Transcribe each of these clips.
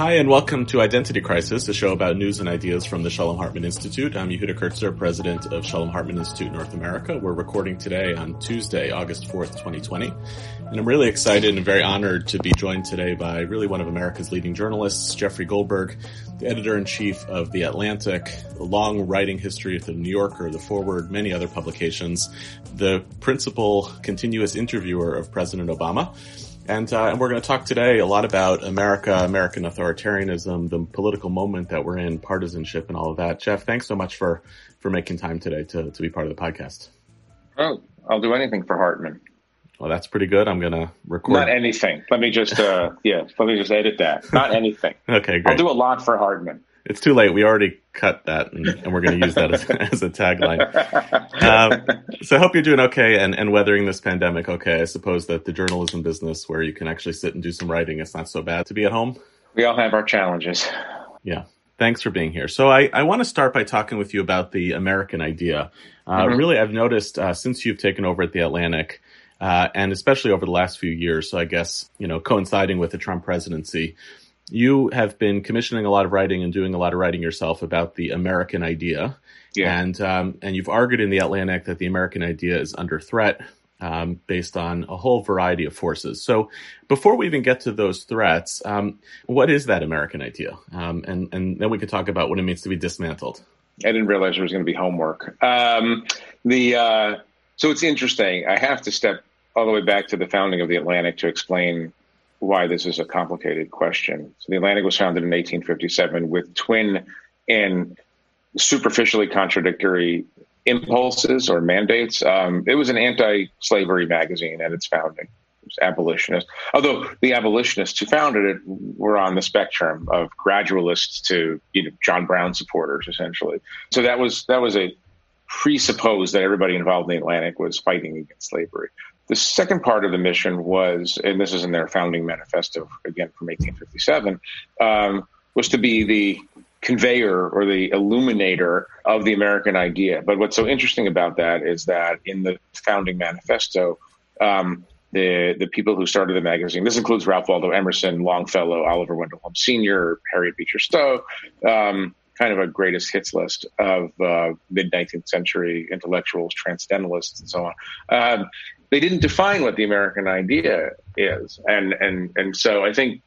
Hi, and welcome to Identity Crisis, a show about news and ideas from the Shalom Hartman Institute. I'm Yehuda Kurtzer, president of Shalom Hartman Institute North America. We're recording today on Tuesday, August 4th, 2020. And I'm really excited and very honored to be joined today by really one of America's leading journalists, Jeffrey Goldberg, the editor in chief of The Atlantic, a long writing history of The New Yorker, The Forward, many other publications, the principal continuous interviewer of President Obama and, uh, and we're going to talk today a lot about America, American authoritarianism, the political moment that we're in, partisanship, and all of that. Jeff, thanks so much for for making time today to to be part of the podcast. Oh, I'll do anything for Hartman. Well, that's pretty good. I'm going to record. Not anything. Let me just, uh, yeah, let me just edit that. Not anything. okay, great. I'll do a lot for Hartman. It's too late. We already cut that, and, and we're going to use that as, as, a tagline. Um, so I hope you're doing okay and, and weathering this pandemic okay. I suppose that the journalism business, where you can actually sit and do some writing, it's not so bad to be at home. We all have our challenges. Yeah. Thanks for being here. So I, I want to start by talking with you about the American idea. Uh, mm-hmm. Really, I've noticed uh, since you've taken over at the Atlantic, uh, and especially over the last few years, so I guess you know coinciding with the Trump presidency, you have been commissioning a lot of writing and doing a lot of writing yourself about the American idea. Yeah. And um, and you've argued in the Atlantic that the American idea is under threat um, based on a whole variety of forces. So before we even get to those threats, um, what is that American idea? Um, and and then we could talk about what it means to be dismantled. I didn't realize there was going to be homework. Um, the uh, so it's interesting. I have to step all the way back to the founding of the Atlantic to explain why this is a complicated question. So the Atlantic was founded in 1857 with twin and superficially contradictory impulses or mandates. Um, it was an anti-slavery magazine at its founding. It was abolitionist, although the abolitionists who founded it were on the spectrum of gradualists to you know John Brown supporters, essentially. So that was that was a presupposed that everybody involved in the Atlantic was fighting against slavery. The second part of the mission was, and this is in their founding manifesto, again from 1857, um, was to be the conveyor or the illuminator of the American idea. But what's so interesting about that is that in the founding manifesto, um, the the people who started the magazine, this includes Ralph Waldo Emerson, Longfellow, Oliver Wendell Holmes Sr., Harriet Beecher Stowe, um, kind of a greatest hits list of uh, mid 19th century intellectuals, transcendentalists, and so on. Um, they didn't define what the American idea is, and and and so I think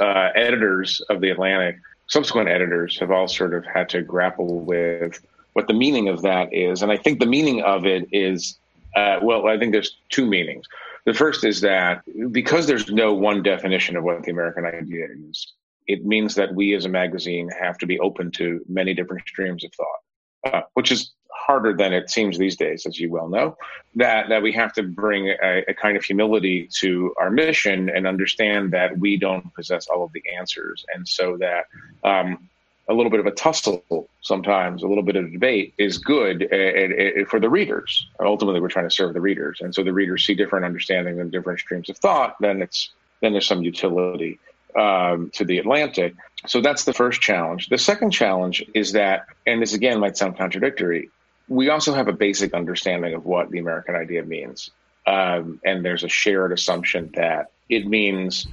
uh, editors of the Atlantic, subsequent editors, have all sort of had to grapple with what the meaning of that is, and I think the meaning of it is, uh, well, I think there's two meanings. The first is that because there's no one definition of what the American idea is, it means that we as a magazine have to be open to many different streams of thought, uh, which is harder than it seems these days, as you well know, that, that we have to bring a, a, kind of humility to our mission and understand that we don't possess all of the answers. And so that um, a little bit of a tussle sometimes, a little bit of debate is good uh, uh, for the readers. Ultimately, we're trying to serve the readers. And so the readers see different understanding and different streams of thought, then it's then there's some utility um, to the Atlantic. So that's the first challenge. The second challenge is that, and this again might sound contradictory, we also have a basic understanding of what the American idea means. Um, and there's a shared assumption that it means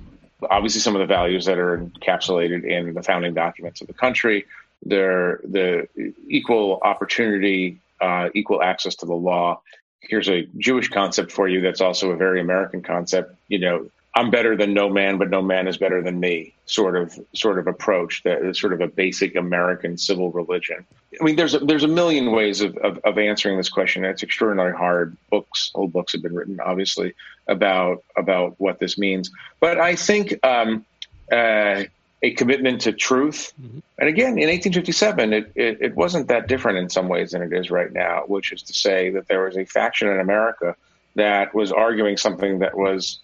obviously some of the values that are encapsulated in the founding documents of the country. They're the equal opportunity, uh, equal access to the law. Here's a Jewish concept for you that's also a very American concept. You know, I'm better than no man, but no man is better than me sort of sort of approach that is sort of a basic American civil religion. I mean, there's a, there's a million ways of, of, of answering this question. It's extraordinarily hard. Books, old books have been written, obviously, about about what this means. But I think um, uh, a commitment to truth, mm-hmm. and again, in 1857, it, it it wasn't that different in some ways than it is right now. Which is to say that there was a faction in America that was arguing something that was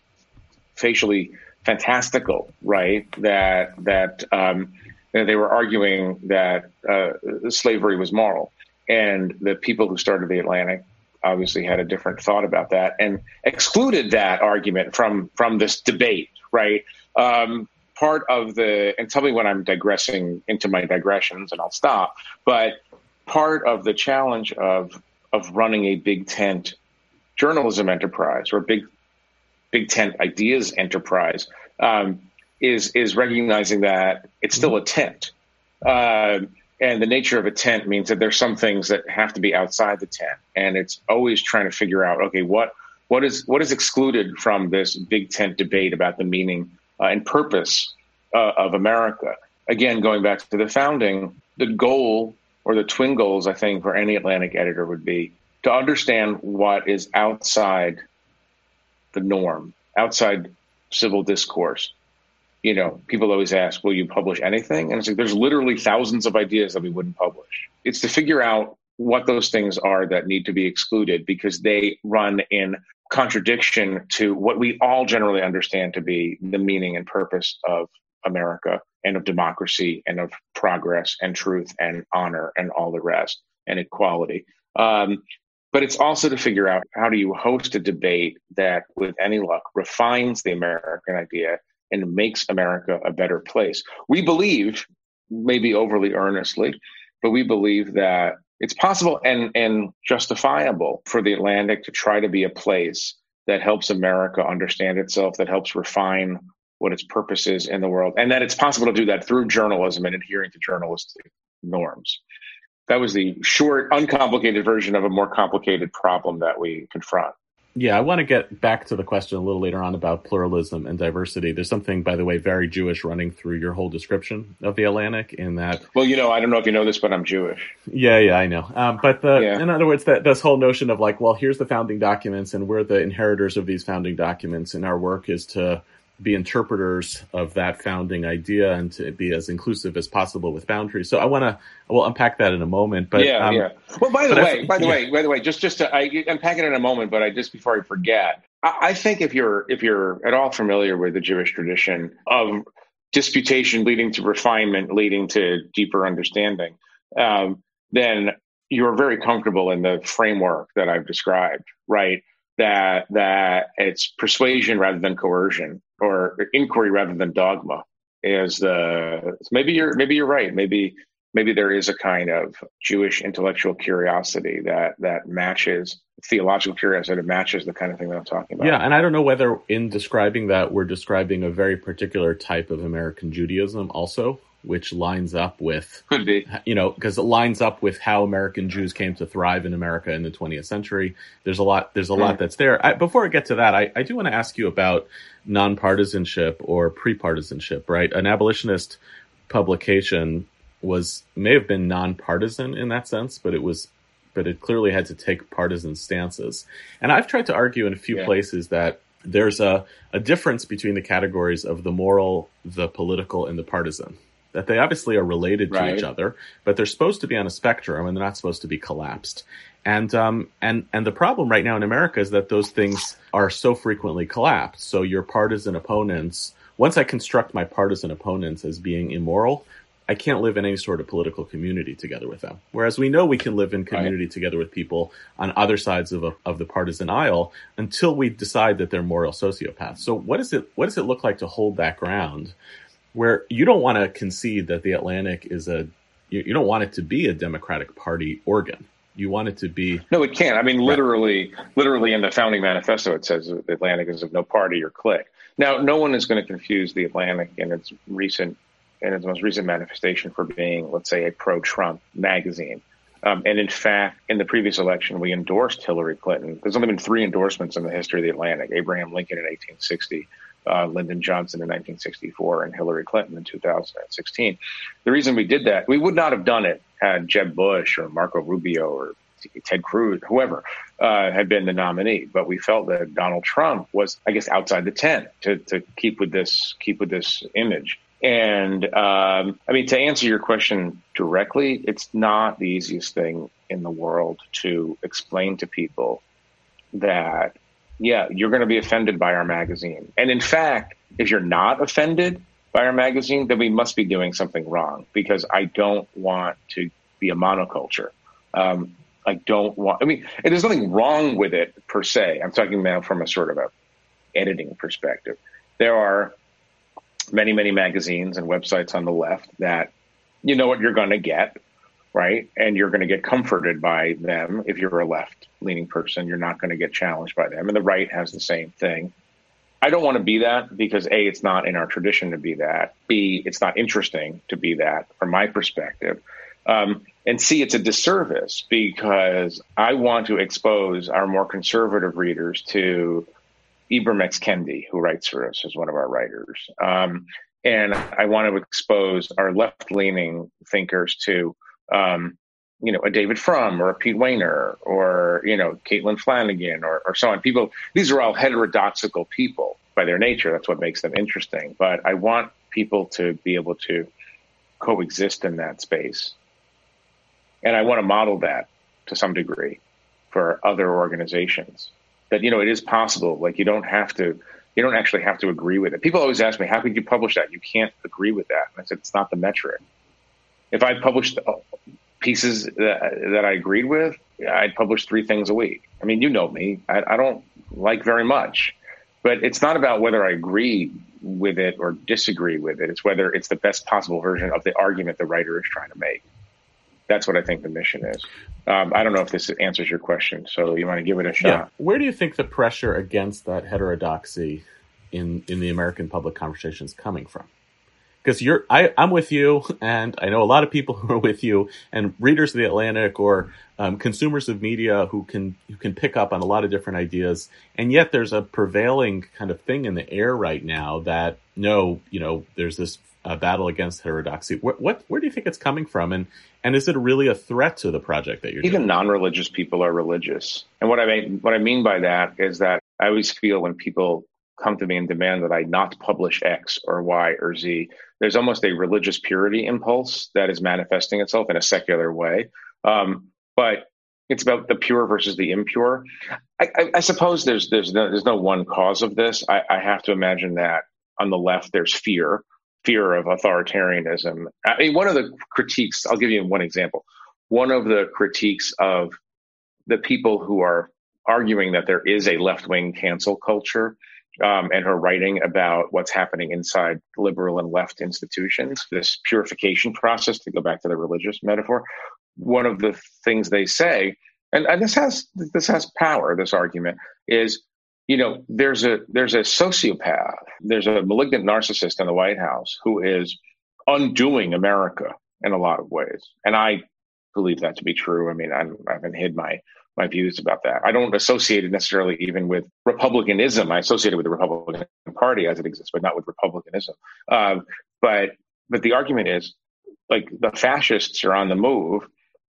facially fantastical, right? That that um, they were arguing that uh, slavery was moral, and the people who started the Atlantic obviously had a different thought about that and excluded that argument from from this debate, right? Um, part of the and tell me when I'm digressing into my digressions, and I'll stop. But part of the challenge of of running a big tent journalism enterprise or a big big tent ideas enterprise um, is is recognizing that it's still a tent. Uh, and the nature of a tent means that there's some things that have to be outside the tent, and it's always trying to figure out, okay, what what is what is excluded from this big tent debate about the meaning uh, and purpose uh, of America? Again, going back to the founding, the goal or the twin goals, I think, for any Atlantic editor would be to understand what is outside the norm, outside civil discourse. You know, people always ask, "Will you publish anything?" And it's like there's literally thousands of ideas that we wouldn't publish. It's to figure out what those things are that need to be excluded because they run in contradiction to what we all generally understand to be the meaning and purpose of America and of democracy and of progress and truth and honor and all the rest and equality. Um, but it's also to figure out how do you host a debate that, with any luck, refines the American idea and makes America a better place. We believe, maybe overly earnestly, but we believe that it's possible and, and justifiable for the Atlantic to try to be a place that helps America understand itself, that helps refine what its purpose is in the world, and that it's possible to do that through journalism and adhering to journalistic norms. That was the short, uncomplicated version of a more complicated problem that we confront. Yeah, I want to get back to the question a little later on about pluralism and diversity. There's something, by the way, very Jewish running through your whole description of the Atlantic in that. Well, you know, I don't know if you know this, but I'm Jewish. Yeah, yeah, I know. Um, but the, yeah. in other words, that this whole notion of like, well, here's the founding documents, and we're the inheritors of these founding documents, and our work is to be interpreters of that founding idea and to be as inclusive as possible with boundaries. So I want to we'll unpack that in a moment. But yeah, um, yeah. Well, by the way, by the yeah. way, by the way, just just to I, unpack it in a moment, but I just before I forget, I, I think if you're if you're at all familiar with the Jewish tradition of disputation leading to refinement, leading to deeper understanding, um, then you're very comfortable in the framework that I've described, right? That that it's persuasion rather than coercion or inquiry rather than dogma is the maybe you're maybe you're right maybe maybe there is a kind of Jewish intellectual curiosity that that matches theological curiosity that matches the kind of thing that I'm talking about. Yeah, and I don't know whether in describing that we're describing a very particular type of American Judaism also, which lines up with could be you know because it lines up with how American Jews came to thrive in America in the 20th century. There's a lot there's a mm. lot that's there. I, before I get to that, I, I do want to ask you about nonpartisanship or pre-partisanship. Right, an abolitionist publication was may have been nonpartisan in that sense, but it was but it clearly had to take partisan stances. And I've tried to argue in a few yeah. places that there's a, a difference between the categories of the moral, the political, and the partisan that they obviously are related to each other, but they're supposed to be on a spectrum and they're not supposed to be collapsed. And um, and and the problem right now in America is that those things are so frequently collapsed. So your partisan opponents, once I construct my partisan opponents as being immoral, I can't live in any sort of political community together with them. Whereas we know we can live in community right. together with people on other sides of, a, of the partisan aisle until we decide that they're moral sociopaths. So what is it? What does it look like to hold that ground where you don't want to concede that the Atlantic is a you, you, don't want it to be a Democratic Party organ. You want it to be no, it can't. I mean, literally, literally in the founding manifesto, it says the Atlantic is of no party or clique. Now, no one is going to confuse the Atlantic in its recent in its most recent manifestation for being, let's say, a pro-Trump magazine. Um, and in fact, in the previous election, we endorsed Hillary Clinton. There's only been three endorsements in the history of the Atlantic: Abraham Lincoln in 1860, uh, Lyndon Johnson in 1964 and Hillary Clinton in 2016. The reason we did that, we would not have done it had Jeb Bush or Marco Rubio or Ted Cruz, whoever, uh, had been the nominee. But we felt that Donald Trump was, I guess, outside the tent to, to keep with this keep with this image. And um, I mean, to answer your question directly, it's not the easiest thing in the world to explain to people that yeah, you're going to be offended by our magazine. And in fact, if you're not offended by our magazine, then we must be doing something wrong because I don't want to be a monoculture. Um, I don't want, I mean, there's nothing wrong with it per se. I'm talking now from a sort of a editing perspective. There are many, many magazines and websites on the left that you know what you're going to get right? And you're going to get comforted by them. If you're a left leaning person, you're not going to get challenged by them. And the right has the same thing. I don't want to be that because A, it's not in our tradition to be that. B, it's not interesting to be that from my perspective. Um, and C, it's a disservice because I want to expose our more conservative readers to Ibram X. Kendi, who writes for us as one of our writers. Um, and I want to expose our left leaning thinkers to, um, you know, a David Frum or a Pete Wehner or, you know, Caitlin Flanagan or, or so on. People, these are all heterodoxical people by their nature. That's what makes them interesting. But I want people to be able to coexist in that space. And I want to model that to some degree for other organizations that you know it is possible. Like you don't have to, you don't actually have to agree with it. People always ask me, "How could you publish that? You can't agree with that." And I said, "It's not the metric." If I published uh, pieces that, that I agreed with, I'd publish three things a week. I mean, you know me; I, I don't like very much, but it's not about whether I agree with it or disagree with it. It's whether it's the best possible version of the argument the writer is trying to make that's what I think the mission is. Um, I don't know if this answers your question, so you want to give it a shot. Yeah. Where do you think the pressure against that heterodoxy in in the American public conversation is coming from? Because you're, I, I'm with you, and I know a lot of people who are with you, and readers of the Atlantic or um, consumers of media who can who can pick up on a lot of different ideas. And yet, there's a prevailing kind of thing in the air right now that no, you know, there's this uh, battle against heterodoxy. What, what, where do you think it's coming from, and and is it really a threat to the project that you're even doing? non-religious people are religious, and what I mean what I mean by that is that I always feel when people come to me and demand that I not publish X or Y or Z, there's almost a religious purity impulse that is manifesting itself in a secular way. Um, but it's about the pure versus the impure. I, I, I suppose there's there's no, there's no one cause of this. I, I have to imagine that on the left there's fear fear of authoritarianism. I mean, one of the critiques, I'll give you one example. One of the critiques of the people who are arguing that there is a left wing cancel culture um, and her writing about what's happening inside liberal and left institutions, this purification process, to go back to the religious metaphor. One of the things they say, and, and this has this has power, this argument, is you know, there's a there's a sociopath, there's a malignant narcissist in the White House who is undoing America in a lot of ways, and I believe that to be true. I mean, I'm, I haven't hid my my views about that. I don't associate it necessarily even with republicanism. I associate it with the Republican Party as it exists, but not with republicanism. Um, but but the argument is like the fascists are on the move,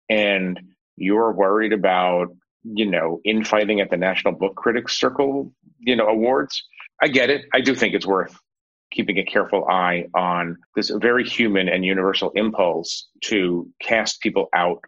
and you're worried about you know, infighting at the National Book Critics Circle, you know, awards. I get it. I do think it's worth keeping a careful eye on this very human and universal impulse to cast people out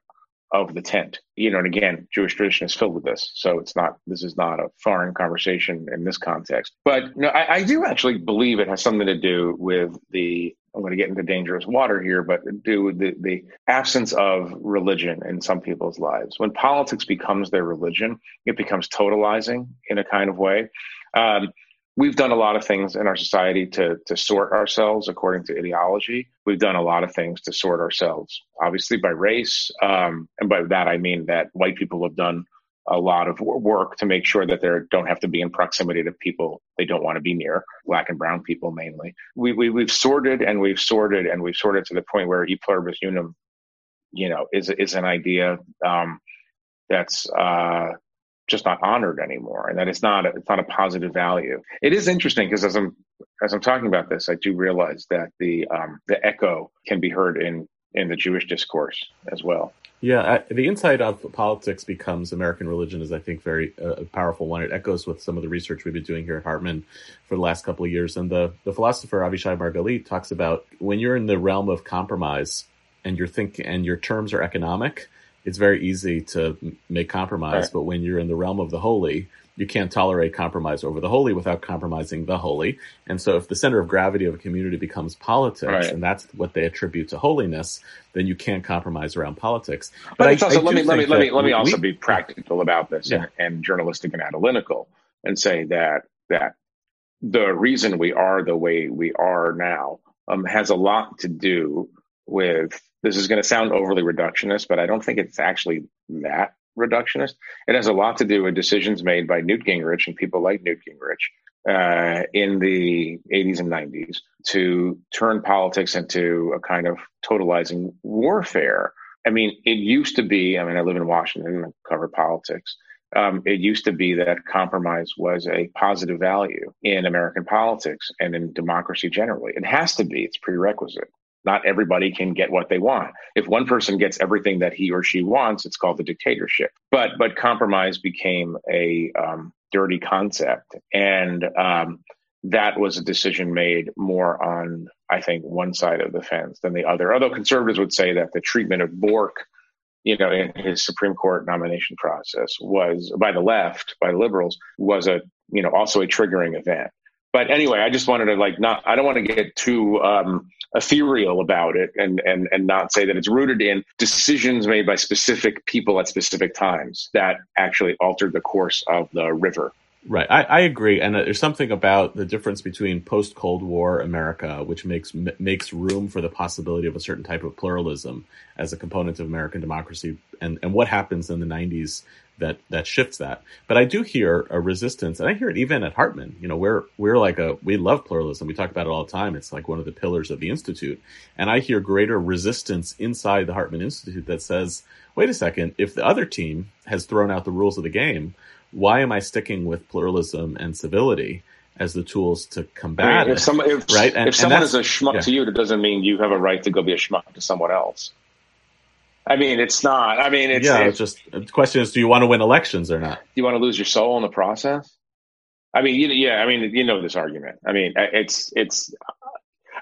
of the tent. You know, and again, Jewish tradition is filled with this. So it's not, this is not a foreign conversation in this context. But no, I, I do actually believe it has something to do with the I'm going to get into dangerous water here, but do with the, the absence of religion in some people's lives. When politics becomes their religion, it becomes totalizing in a kind of way. Um, we've done a lot of things in our society to to sort ourselves according to ideology. We've done a lot of things to sort ourselves, obviously by race, um, and by that I mean that white people have done a lot of work to make sure that they don't have to be in proximity to people they don't want to be near, black and brown people mainly. We, we we've sorted and we've sorted and we've sorted to the point where e pluribus unum, you know, is is an idea um, that's uh, just not honored anymore, and that it's not a, it's not a positive value. It is interesting because as I'm as I'm talking about this, I do realize that the um, the echo can be heard in in the Jewish discourse as well. Yeah, the insight of politics becomes American religion is, I think, very uh, powerful one. It echoes with some of the research we've been doing here at Hartman for the last couple of years. And the, the philosopher Avishai Margalit talks about when you're in the realm of compromise and you're thinking and your terms are economic, it's very easy to make compromise. Right. But when you're in the realm of the holy, you can't tolerate compromise over the holy without compromising the holy. And so if the center of gravity of a community becomes politics right. and that's what they attribute to holiness, then you can't compromise around politics. But, but I, also, I let me let me let me let me also we, be practical about this yeah. and, and journalistic and analytical and say that that the reason we are the way we are now um, has a lot to do with this is going to sound overly reductionist, but I don't think it's actually that reductionist. It has a lot to do with decisions made by Newt Gingrich and people like Newt Gingrich uh, in the 80s and 90s to turn politics into a kind of totalizing warfare. I mean, it used to be, I mean, I live in Washington and I cover politics. Um, it used to be that compromise was a positive value in American politics and in democracy generally. It has to be, it's prerequisite. Not everybody can get what they want. If one person gets everything that he or she wants, it's called a dictatorship. But but compromise became a um, dirty concept, and um, that was a decision made more on, I think, one side of the fence than the other. Although conservatives would say that the treatment of Bork you know, in his Supreme Court nomination process was by the left, by liberals, was a, you know, also a triggering event. But anyway, I just wanted to like not, I don't want to get too um, ethereal about it and, and, and not say that it's rooted in decisions made by specific people at specific times that actually altered the course of the river. Right, I, I agree, and uh, there's something about the difference between post Cold War America, which makes m- makes room for the possibility of a certain type of pluralism as a component of American democracy, and and what happens in the '90s that that shifts that. But I do hear a resistance, and I hear it even at Hartman. You know, we're we're like a we love pluralism. We talk about it all the time. It's like one of the pillars of the institute, and I hear greater resistance inside the Hartman Institute that says, "Wait a second, if the other team has thrown out the rules of the game." why am I sticking with pluralism and civility as the tools to combat I mean, if some, if, it? Right? And, if someone is a schmuck yeah. to you, that doesn't mean you have a right to go be a schmuck to someone else. I mean, it's not. I mean, it's yeah. It's, just the question is, do you want to win elections or not? Do you want to lose your soul in the process? I mean, you, yeah. I mean, you know this argument. I mean, it's it's.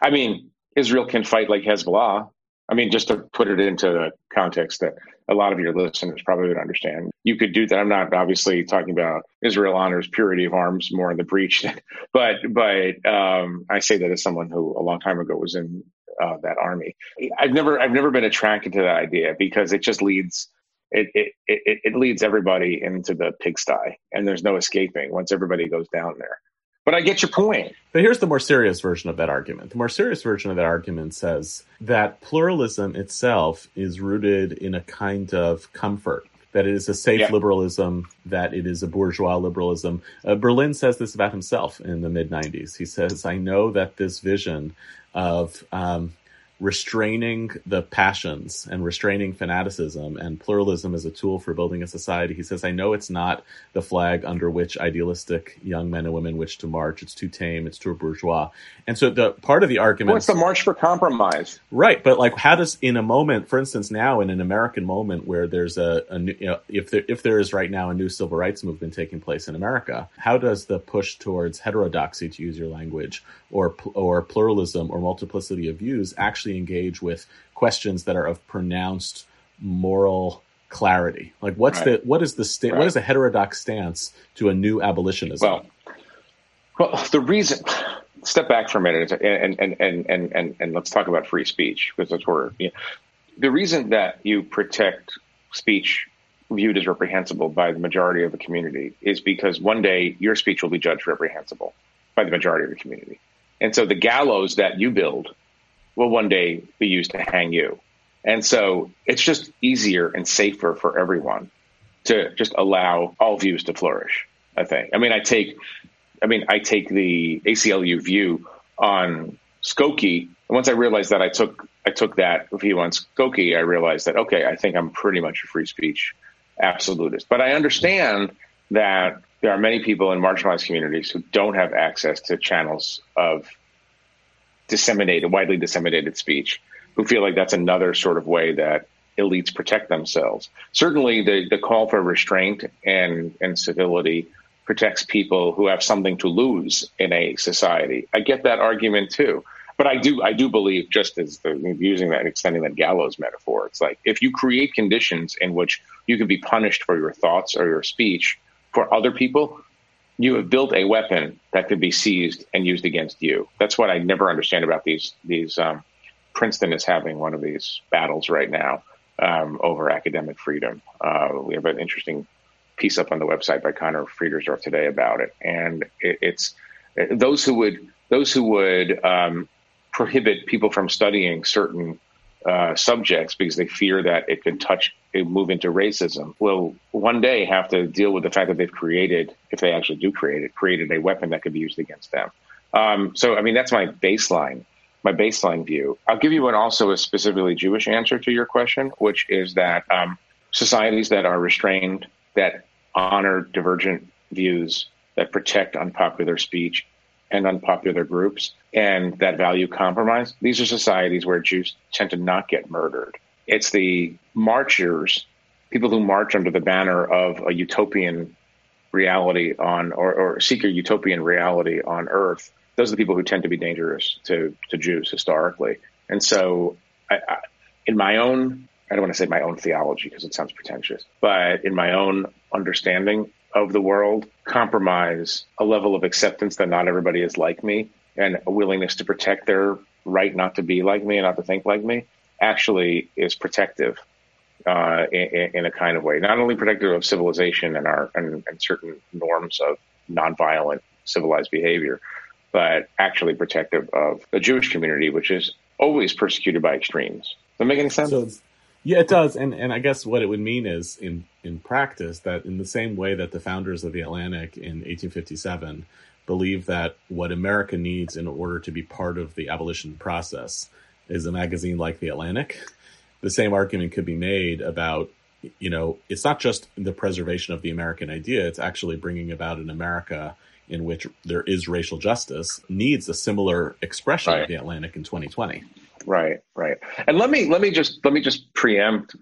I mean, Israel can fight like Hezbollah. I mean, just to put it into the context that a lot of your listeners probably would understand. You could do that. I'm not obviously talking about Israel honors purity of arms more in the breach, but but um, I say that as someone who a long time ago was in uh, that army. I've never I've never been attracted to that idea because it just leads it, it it it leads everybody into the pigsty, and there's no escaping once everybody goes down there. But I get your point. But here's the more serious version of that argument. The more serious version of that argument says that pluralism itself is rooted in a kind of comfort. That it is a safe yeah. liberalism, that it is a bourgeois liberalism. Uh, Berlin says this about himself in the mid 90s. He says, I know that this vision of um, restraining the passions and restraining fanaticism and pluralism as a tool for building a society. He says, I know it's not the flag under which idealistic young men and women wish to march. It's too tame. It's too bourgeois. And so the part of the argument. What's well, the march for compromise? Right. But like, how does, in a moment, for instance, now in an American moment where there's a, a new, you know, if there, if there is right now a new civil rights movement taking place in America, how does the push towards heterodoxy, to use your language, or, or pluralism or multiplicity of views actually actually engage with questions that are of pronounced moral clarity. Like, what's right. the what is the sta- right. what is a heterodox stance to a new abolitionism? Well, well, the reason. Step back for a minute and and and and and, and let's talk about free speech because that's where you know, the reason that you protect speech viewed as reprehensible by the majority of the community is because one day your speech will be judged reprehensible by the majority of the community. And so the gallows that you build will one day be used to hang you. And so it's just easier and safer for everyone to just allow all views to flourish. I think. I mean, I take, I mean, I take the ACLU view on Skokie. And once I realized that I took, I took that view on Skokie, I realized that okay, I think I'm pretty much a free speech absolutist. But I understand that there are many people in marginalized communities who don't have access to channels of disseminated, widely disseminated speech, who feel like that's another sort of way that elites protect themselves. Certainly, the, the call for restraint and, and civility protects people who have something to lose in a society. I get that argument too. But I do, I do believe, just as the, using that, extending that gallows metaphor, it's like if you create conditions in which you can be punished for your thoughts or your speech for other people, you have built a weapon that could be seized and used against you. That's what I never understand about these these. Um, Princeton is having one of these battles right now um, over academic freedom. Uh, we have an interesting piece up on the website by Conor Friedersdorf today about it, and it, it's those who would those who would um, prohibit people from studying certain uh, subjects because they fear that it could touch, it move into racism, will one day have to deal with the fact that they've created, if they actually do create it, created a weapon that could be used against them. Um, so, I mean, that's my baseline, my baseline view. I'll give you an also a specifically Jewish answer to your question, which is that um, societies that are restrained, that honor divergent views, that protect unpopular speech and unpopular groups, and that value compromise, these are societies where Jews tend to not get murdered. It's the marchers, people who march under the banner of a utopian reality on, or, or seek a utopian reality on earth. Those are the people who tend to be dangerous to, to Jews historically. And so, I, I, in my own, I don't want to say my own theology because it sounds pretentious, but in my own understanding of the world, compromise a level of acceptance that not everybody is like me and a willingness to protect their right not to be like me and not to think like me actually is protective uh, in, in, a kind of way. Not only protective of civilization and our and, and, certain norms of nonviolent civilized behavior, but actually protective of the Jewish community, which is always persecuted by extremes. Does that make any sense? So yeah, it does, and and I guess what it would mean is in in practice that in the same way that the founders of the Atlantic in 1857 believe that what America needs in order to be part of the abolition process is a magazine like the Atlantic. The same argument could be made about, you know, it's not just the preservation of the American idea, it's actually bringing about an America in which there is racial justice needs a similar expression right. of the Atlantic in 2020. Right, right. And let me let me just let me just preempt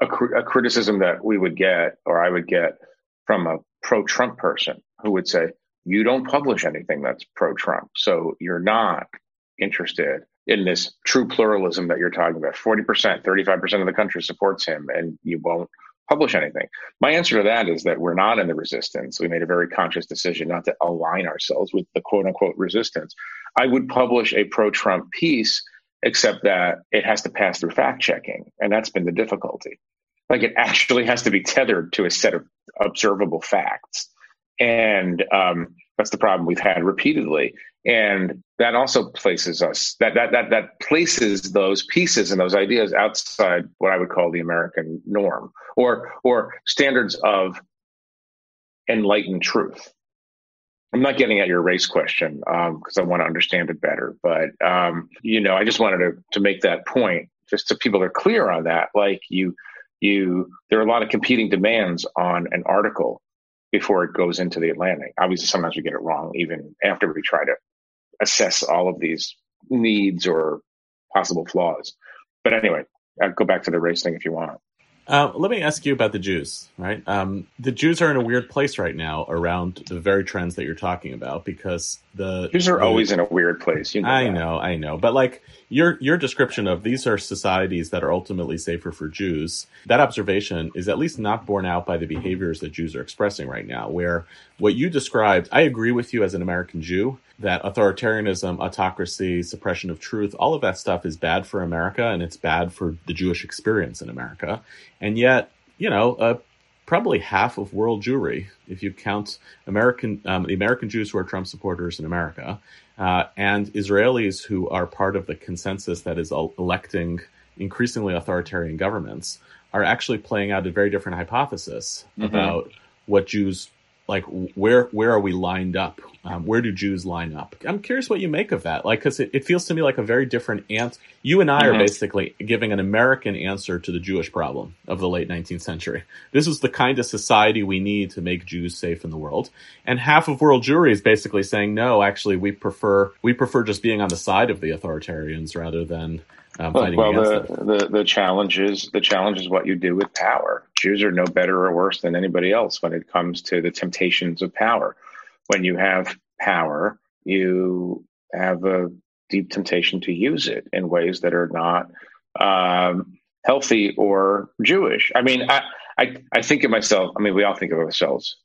a, a criticism that we would get or I would get from a pro-Trump person who would say, you don't publish anything that's pro Trump. So you're not interested in this true pluralism that you're talking about. 40%, 35% of the country supports him, and you won't publish anything. My answer to that is that we're not in the resistance. We made a very conscious decision not to align ourselves with the quote unquote resistance. I would publish a pro Trump piece, except that it has to pass through fact checking. And that's been the difficulty. Like it actually has to be tethered to a set of observable facts. And um, that's the problem we've had repeatedly. And that also places us that, that that that places those pieces and those ideas outside what I would call the American norm or or standards of enlightened truth. I'm not getting at your race question because um, I want to understand it better, but um, you know, I just wanted to to make that point just so people are clear on that. Like you, you, there are a lot of competing demands on an article before it goes into the Atlantic. Obviously, sometimes we get it wrong even after we try to assess all of these needs or possible flaws. But anyway, I'll go back to the race thing if you want. Uh, let me ask you about the Jews, right? Um, the Jews are in a weird place right now around the very trends that you're talking about because the Jews are the, always in a weird place. You know I that. know, I know, but like your your description of these are societies that are ultimately safer for Jews. That observation is at least not borne out by the behaviors that Jews are expressing right now. Where what you described, I agree with you as an American Jew that authoritarianism, autocracy, suppression of truth, all of that stuff is bad for America and it's bad for the Jewish experience in America. And yet, you know, uh, probably half of world Jewry, if you count American um, the American Jews who are Trump supporters in America, uh, and Israelis who are part of the consensus that is electing increasingly authoritarian governments, are actually playing out a very different hypothesis mm-hmm. about what Jews like where where are we lined up? Um, where do jews line up? I'm curious what you make of that. Like because it, it, feels to me like a very different answer you and i mm-hmm. are basically giving an american answer to the jewish problem of the late 19th century. This is the kind of society we need to make jews safe in the world. And half of world jewry is basically saying no actually we prefer we prefer just being on the side of the authoritarians rather than um, well, the, the, the challenge is the challenge is what you do with power. Jews are no better or worse than anybody else when it comes to the temptations of power. When you have power, you have a deep temptation to use it in ways that are not um, healthy or Jewish. I mean, I, I I think of myself. I mean, we all think of ourselves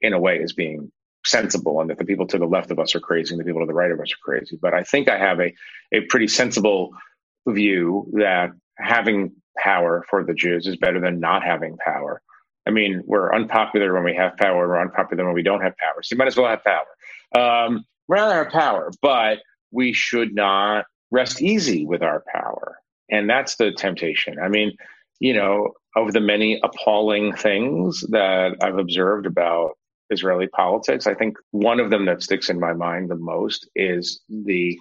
in a way as being sensible, and that the people to the left of us are crazy, and the people to the right of us are crazy. But I think I have a a pretty sensible view that having power for the Jews is better than not having power. I mean, we're unpopular when we have power, we're unpopular when we don't have power. So you might as well have power. Um, rather have our power, but we should not rest easy with our power. And that's the temptation. I mean, you know, of the many appalling things that I've observed about Israeli politics, I think one of them that sticks in my mind the most is the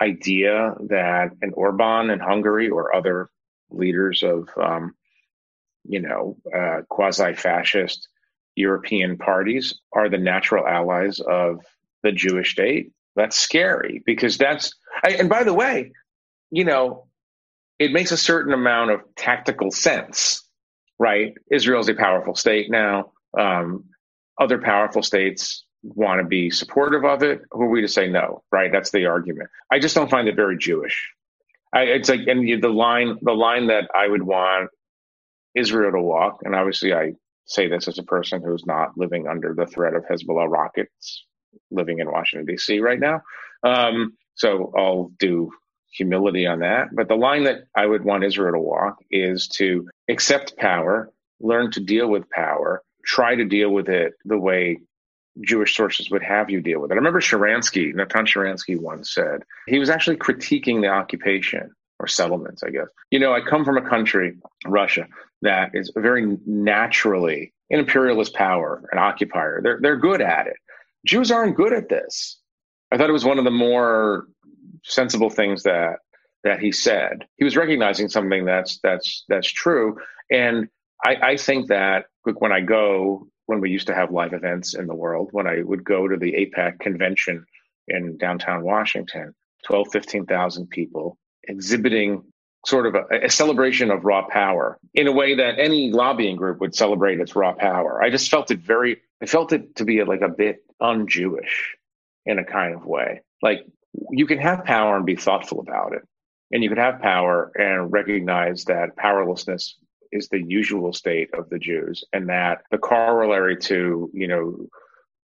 idea that an Orban in Hungary or other leaders of, um, you know, uh, quasi fascist European parties are the natural allies of the Jewish state. That's scary because that's, and by the way, you know, it makes a certain amount of tactical sense, right? Israel's a powerful state now. Um, other powerful states want to be supportive of it. Who are we to say no, right? That's the argument. I just don't find it very Jewish. I, it's like, and the line, the line that I would want Israel to walk, and obviously I say this as a person who's not living under the threat of Hezbollah rockets, living in Washington D.C. right now. Um, so I'll do humility on that. But the line that I would want Israel to walk is to accept power, learn to deal with power, try to deal with it the way Jewish sources would have you deal with it. I remember Sharansky, Natan Sharansky once said, he was actually critiquing the occupation or settlements, I guess. You know, I come from a country, Russia, that is very naturally an imperialist power, an occupier. They're, they're good at it. Jews aren't good at this. I thought it was one of the more sensible things that that he said. He was recognizing something that's that's that's true, and I, I think that when I go when we used to have live events in the world, when I would go to the AIPAC convention in downtown Washington, 12, 15,000 people exhibiting sort of a, a, celebration of raw power in a way that any lobbying group would celebrate its raw power. I just felt it very, I felt it to be like a bit un-Jewish in a kind of way. Like you can have power and be thoughtful about it. And you can have power and recognize that powerlessness is the usual state of the Jews and that the corollary to, you know,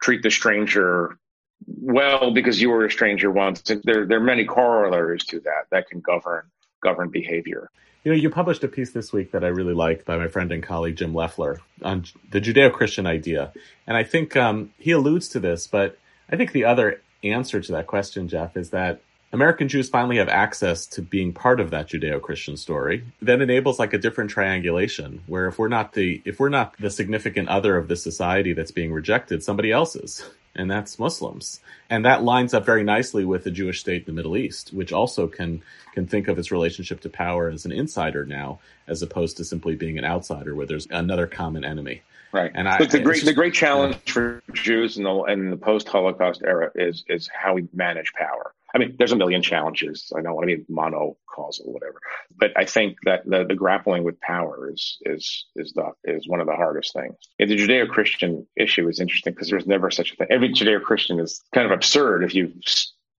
treat the stranger well because you were a stranger once. There, there are many corollaries to that that can govern govern behavior. You know, you published a piece this week that I really liked by my friend and colleague Jim Loeffler on the Judeo-Christian idea, and I think um, he alludes to this. But I think the other answer to that question, Jeff, is that American Jews finally have access to being part of that Judeo-Christian story. That enables like a different triangulation where if we're not the if we're not the significant other of the society that's being rejected, somebody else is. And that's Muslims. And that lines up very nicely with the Jewish state in the Middle East, which also can can think of its relationship to power as an insider now, as opposed to simply being an outsider where there's another common enemy. Right. And I, the great just, the great challenge for Jews in the in the post Holocaust era is is how we manage power. I mean, there's a million challenges. I don't want to be monocausal, whatever, but I think that the, the grappling with power is is is the is one of the hardest things. the Judeo-Christian issue is interesting because there's never such a thing. Every Judeo-Christian is kind of absurd if you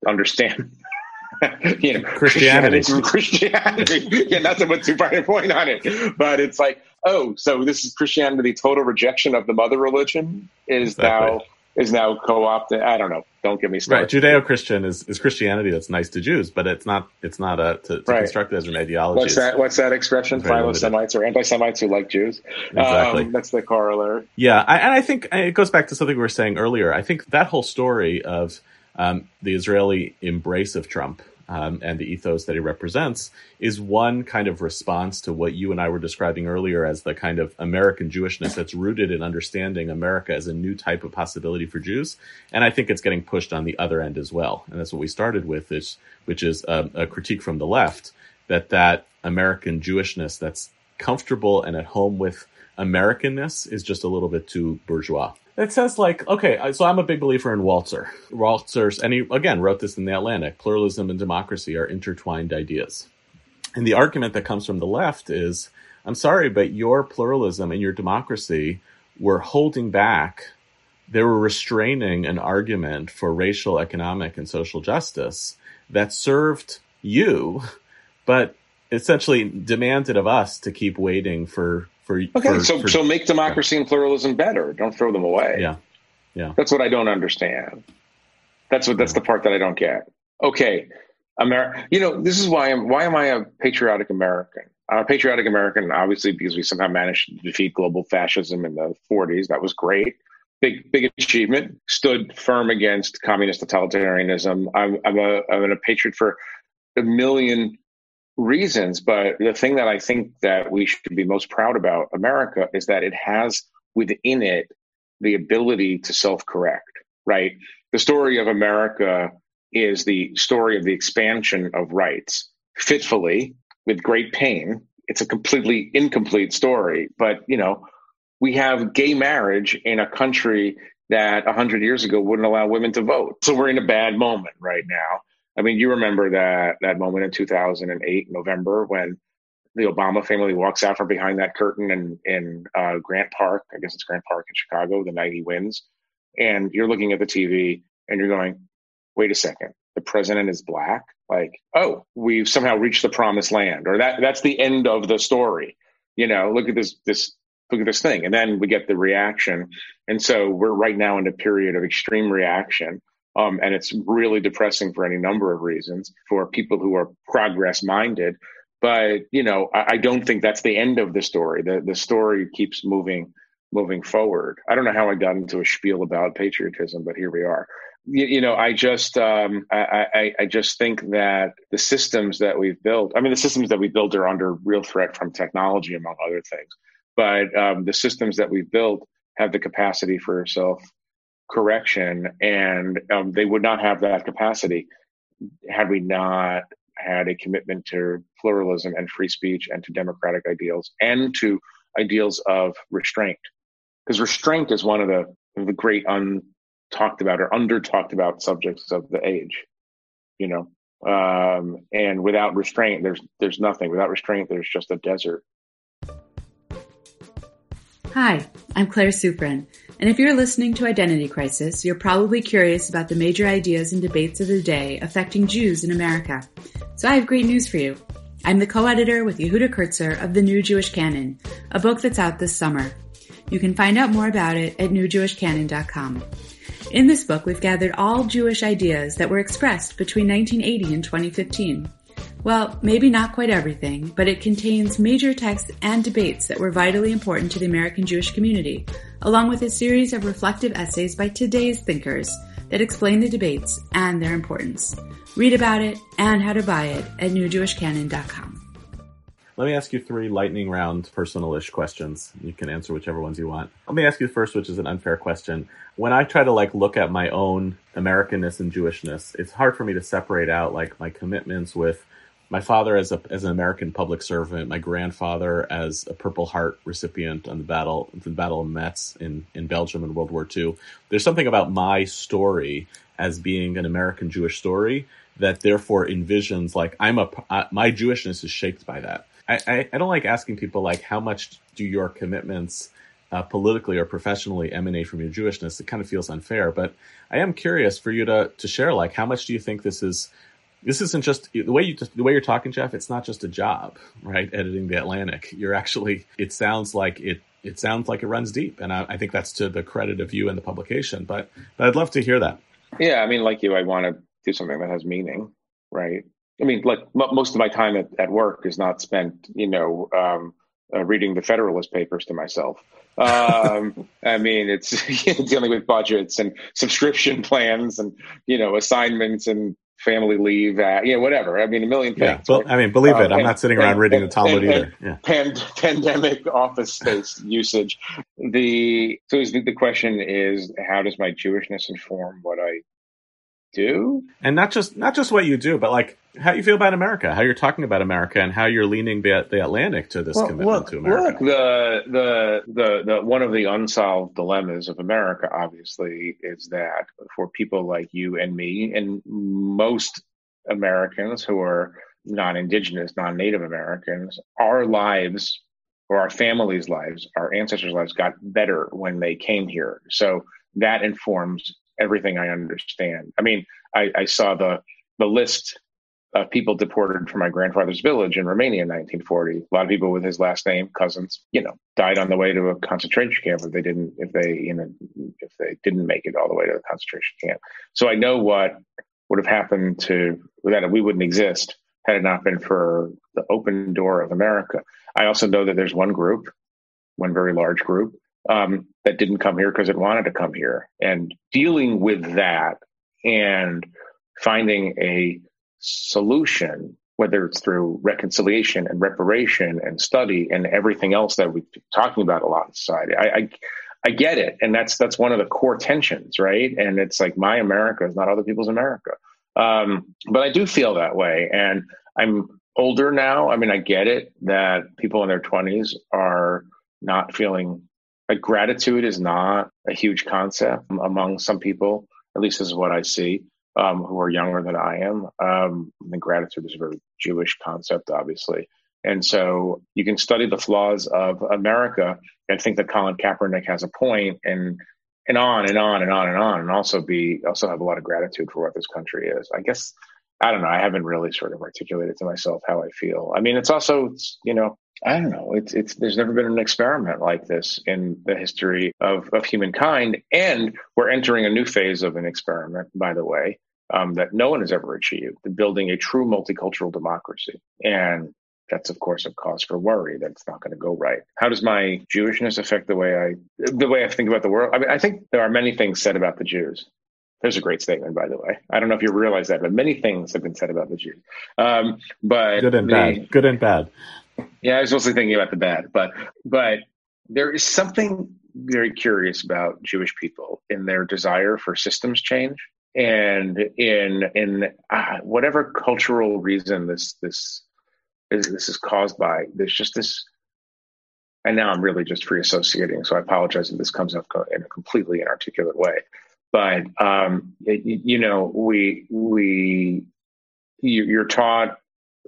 understand you know, Christianity. Christianity. yeah, not to put too fine a point on it, but it's like, oh, so this is Christianity, total rejection of the mother religion is exactly. now is now co-opted. I don't know. Don't get me started. Right, Judeo-Christian is, is Christianity that's nice to Jews, but it's not. It's not a to, to right. construct it as an ideology. What's that? What's that expression? Philo-Semites or anti-Semites who like Jews. Exactly. Um, that's the corollary. Yeah, I, and I think it goes back to something we were saying earlier. I think that whole story of um, the Israeli embrace of Trump um, and the ethos that he represents is one kind of response to what you and I were describing earlier as the kind of American Jewishness that's rooted in understanding America as a new type of possibility for Jews. And I think it's getting pushed on the other end as well. And that's what we started with, is, which is a, a critique from the left that that American Jewishness that's comfortable and at home with Americanness is just a little bit too bourgeois. It says like okay so i'm a big believer in walzer. Walzer's and he again wrote this in the atlantic pluralism and democracy are intertwined ideas. And the argument that comes from the left is i'm sorry but your pluralism and your democracy were holding back they were restraining an argument for racial economic and social justice that served you but essentially demanded of us to keep waiting for for okay. For, so for, so make democracy yeah. and pluralism better. Don't throw them away. Yeah, yeah. That's what I don't understand. That's what that's yeah. the part that I don't get. Okay, America. You know, this is why I'm. Why am I a patriotic American? I'm a patriotic American, obviously, because we somehow managed to defeat global fascism in the 40s. That was great. Big, big achievement. Stood firm against communist totalitarianism. I'm, I'm a, I'm a patriot for a million reasons. But the thing that I think that we should be most proud about America is that it has within it the ability to self correct, right? The story of America is the story of the expansion of rights fitfully with great pain. It's a completely incomplete story, but you know, we have gay marriage in a country that 100 years ago wouldn't allow women to vote. So we're in a bad moment right now. I mean, you remember that that moment in 2008 November when the Obama family walks out from behind that curtain in in uh, Grant Park. I guess it's Grant Park in Chicago. The night he wins, and you're looking at the TV and you're going, "Wait a second, the president is black." Like, oh, we've somehow reached the promised land, or that that's the end of the story. You know, look at this this look at this thing, and then we get the reaction, and so we're right now in a period of extreme reaction um, and it's really depressing for any number of reasons for people who are progress minded. But you know, I, I, don't think that's the end of the story. The the story keeps moving moving forward. I don't know how I got into a spiel about patriotism, but here we are. You, you know, I just um, I, I, I just think that the systems that we've built. I mean, the systems that we built are under real threat from technology, among other things. But um, the systems that we've built have the capacity for self correction, and um, they would not have that capacity had we not had a commitment to pluralism and free speech and to democratic ideals and to ideals of restraint. Because restraint is one of the, the great untalked about or under talked about subjects of the age, you know. Um, and without restraint, there's there's nothing. Without restraint, there's just a desert. Hi, I'm Claire Sufrin. And if you're listening to Identity Crisis, you're probably curious about the major ideas and debates of the day affecting Jews in America. So I have great news for you. I'm the co-editor with Yehuda Kurtzer of The New Jewish Canon, a book that's out this summer. You can find out more about it at newjewishcanon.com. In this book, we've gathered all Jewish ideas that were expressed between 1980 and 2015. Well, maybe not quite everything, but it contains major texts and debates that were vitally important to the American Jewish community, along with a series of reflective essays by today's thinkers that explain the debates and their importance. Read about it and how to buy it at newjewishcanon.com. Let me ask you three lightning round personal-ish questions. You can answer whichever ones you want. Let me ask you the first, which is an unfair question. When I try to like look at my own Americanness and Jewishness, it's hard for me to separate out like my commitments with my father as a as an American public servant, my grandfather as a Purple Heart recipient on the battle the Battle of Metz in in Belgium in World War II. There's something about my story as being an American Jewish story that therefore envisions like I'm a my Jewishness is shaped by that. I, I, I don't like asking people like how much do your commitments uh, politically or professionally emanate from your Jewishness. It kind of feels unfair, but I am curious for you to to share like how much do you think this is this isn't just the way you the way you're talking, Jeff. It's not just a job, right? Editing the Atlantic. You're actually. It sounds like it. It sounds like it runs deep, and I, I think that's to the credit of you and the publication. But, but I'd love to hear that. Yeah, I mean, like you, I want to do something that has meaning, right? I mean, like m- most of my time at, at work is not spent, you know, um, uh, reading the Federalist Papers to myself. Um, I mean, it's dealing with budgets and subscription plans and you know assignments and family leave, uh, you know, whatever. I mean, a million things. Yeah? I mean, believe it, I'm not sitting around reading the Talmud and, either. Yeah. Pand- pandemic office space usage. The so the, the question is, how does my Jewishness inform what I do? And not just not just what you do, but like how you feel about America, how you're talking about America, and how you're leaning the, the Atlantic to this well, commitment look, to America. Look, the, the the the one of the unsolved dilemmas of America, obviously, is that for people like you and me, and most Americans who are non-indigenous, non-native Americans, our lives or our families' lives, our ancestors' lives got better when they came here. So that informs everything I understand. I mean, I, I saw the the list of people deported from my grandfather's village in Romania in 1940. A lot of people with his last name, cousins, you know, died on the way to a concentration camp if they didn't, if they, you know, if they didn't make it all the way to the concentration camp. So I know what would have happened to that. We wouldn't exist had it not been for the open door of America. I also know that there's one group, one very large group, um, that didn't come here because it wanted to come here, and dealing with that and finding a solution whether it's through reconciliation and reparation and study and everything else that we're talking about a lot in society. I, I, I get it, and that's that's one of the core tensions, right? And it's like my America is not other people's America, um, but I do feel that way, and I'm older now. I mean, I get it that people in their twenties are not feeling like gratitude is not a huge concept among some people. At least is what I see um, who are younger than I am. Um, think gratitude is a very Jewish concept, obviously. And so you can study the flaws of America and think that Colin Kaepernick has a point and and on and on and on and on and also be also have a lot of gratitude for what this country is. I guess I don't know. I haven't really sort of articulated to myself how I feel. I mean, it's also it's, you know I don't know. It's it's there's never been an experiment like this in the history of of humankind, and we're entering a new phase of an experiment. By the way, um, that no one has ever achieved, building a true multicultural democracy. And that's of course a cause for worry that it's not going to go right. How does my Jewishness affect the way I the way I think about the world? I mean, I think there are many things said about the Jews. There's a great statement, by the way. I don't know if you realize that, but many things have been said about the Jews. Um, but good and the, bad. Good and bad. Yeah, I was mostly thinking about the bad, but but there is something very curious about Jewish people in their desire for systems change and in in uh, whatever cultural reason this this is this is caused by there's just this and now i'm really just free associating so i apologize if this comes up in a completely inarticulate way but um, it, you know we we you're taught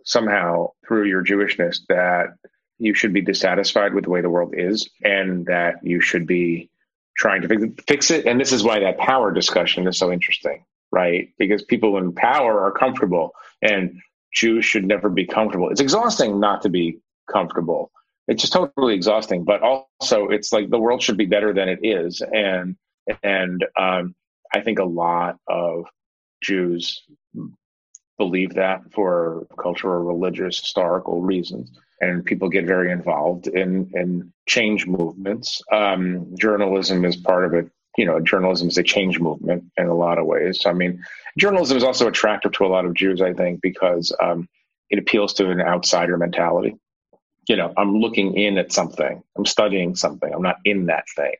somehow through your jewishness that you should be dissatisfied with the way the world is and that you should be trying to fix it. And this is why that power discussion is so interesting, right? Because people in power are comfortable and Jews should never be comfortable. It's exhausting not to be comfortable. It's just totally exhausting. But also, it's like the world should be better than it is, and and um, I think a lot of Jews believe that for cultural, religious, historical reasons and people get very involved in in change movements. Um, journalism is part of it. You know, journalism is a change movement in a lot of ways. I mean, journalism is also attractive to a lot of Jews, I think, because um, it appeals to an outsider mentality. You know, I'm looking in at something, I'm studying something, I'm not in that thing.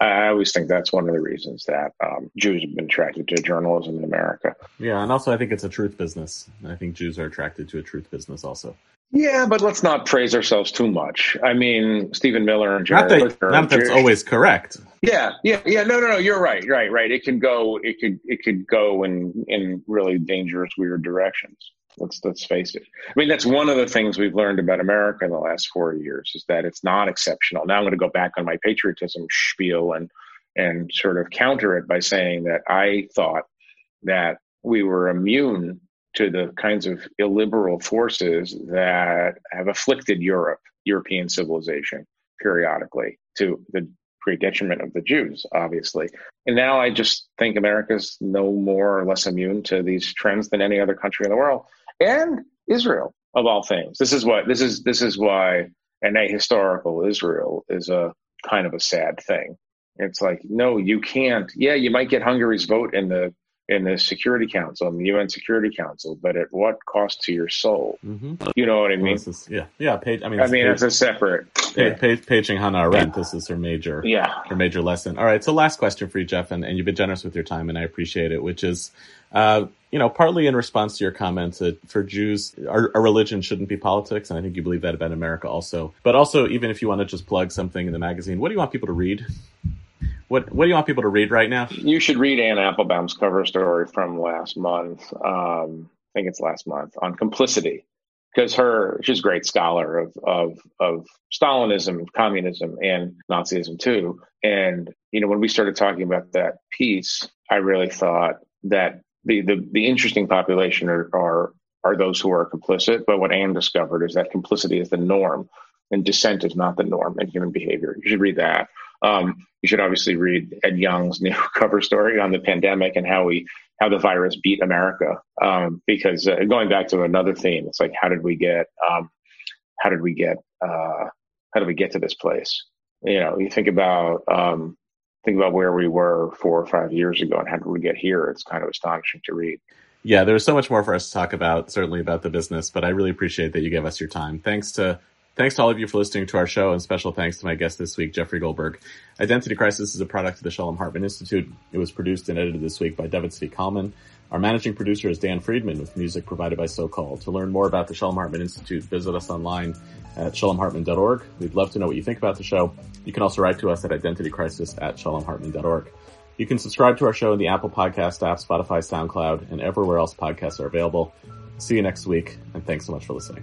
I always think that's one of the reasons that um, Jews have been attracted to journalism in America. Yeah, and also I think it's a truth business. I think Jews are attracted to a truth business also. Yeah, but let's not praise ourselves too much. I mean, Stephen Miller and Jared not that, not that's always correct. Yeah, yeah, yeah. No, no, no. You're right. Right, right. It can go. It could. It could go in in really dangerous, weird directions. Let's let's face it. I mean, that's one of the things we've learned about America in the last four years is that it's not exceptional. Now I'm going to go back on my patriotism spiel and and sort of counter it by saying that I thought that we were immune to the kinds of illiberal forces that have afflicted Europe, European civilization, periodically to the great detriment of the Jews, obviously. And now I just think America's no more or less immune to these trends than any other country in the world, and Israel of all things. This is what this is. This is why an ahistorical Israel is a kind of a sad thing. It's like, no, you can't. Yeah, you might get Hungary's vote in the in the Security Council, in the UN Security Council, but at what cost to your soul? Mm-hmm. You know what I mean? Is, yeah, yeah. Page, I mean, I mean, it's a separate. Yeah. Page, paging Hannah Arendt. This is her major, yeah, her major lesson. All right, so last question for you, Jeff, and, and you've been generous with your time, and I appreciate it. Which is, uh, you know, partly in response to your comments that for Jews, our, our, religion shouldn't be politics, and I think you believe that about America also. But also, even if you want to just plug something in the magazine, what do you want people to read? What What do you want people to read right now? You should read Anne Applebaum's cover story from last month. Um, I think it's last month on complicity, because her she's a great scholar of of of Stalinism, communism, and Nazism too. And you know, when we started talking about that piece, I really thought that the the, the interesting population are, are are those who are complicit. But what Anne discovered is that complicity is the norm, and dissent is not the norm in human behavior. You should read that. Um, you should obviously read Ed Yong's new cover story on the pandemic and how we how the virus beat America. Um, because uh, going back to another theme, it's like how did we get um, how did we get uh, how did we get to this place? You know, you think about um, think about where we were four or five years ago and how did we get here? It's kind of astonishing to read. yeah, there's so much more for us to talk about, certainly about the business, but I really appreciate that you gave us your time. Thanks to Thanks to all of you for listening to our show, and special thanks to my guest this week, Jeffrey Goldberg. Identity Crisis is a product of the Shalom Hartman Institute. It was produced and edited this week by David Zvi Kalman. Our managing producer is Dan Friedman with music provided by Socalled. To learn more about the Shalom Hartman Institute, visit us online at shalomhartman.org. We'd love to know what you think about the show. You can also write to us at identitycrisis at shalomhartman.org. You can subscribe to our show in the Apple Podcast app, Spotify, SoundCloud, and everywhere else podcasts are available. See you next week, and thanks so much for listening.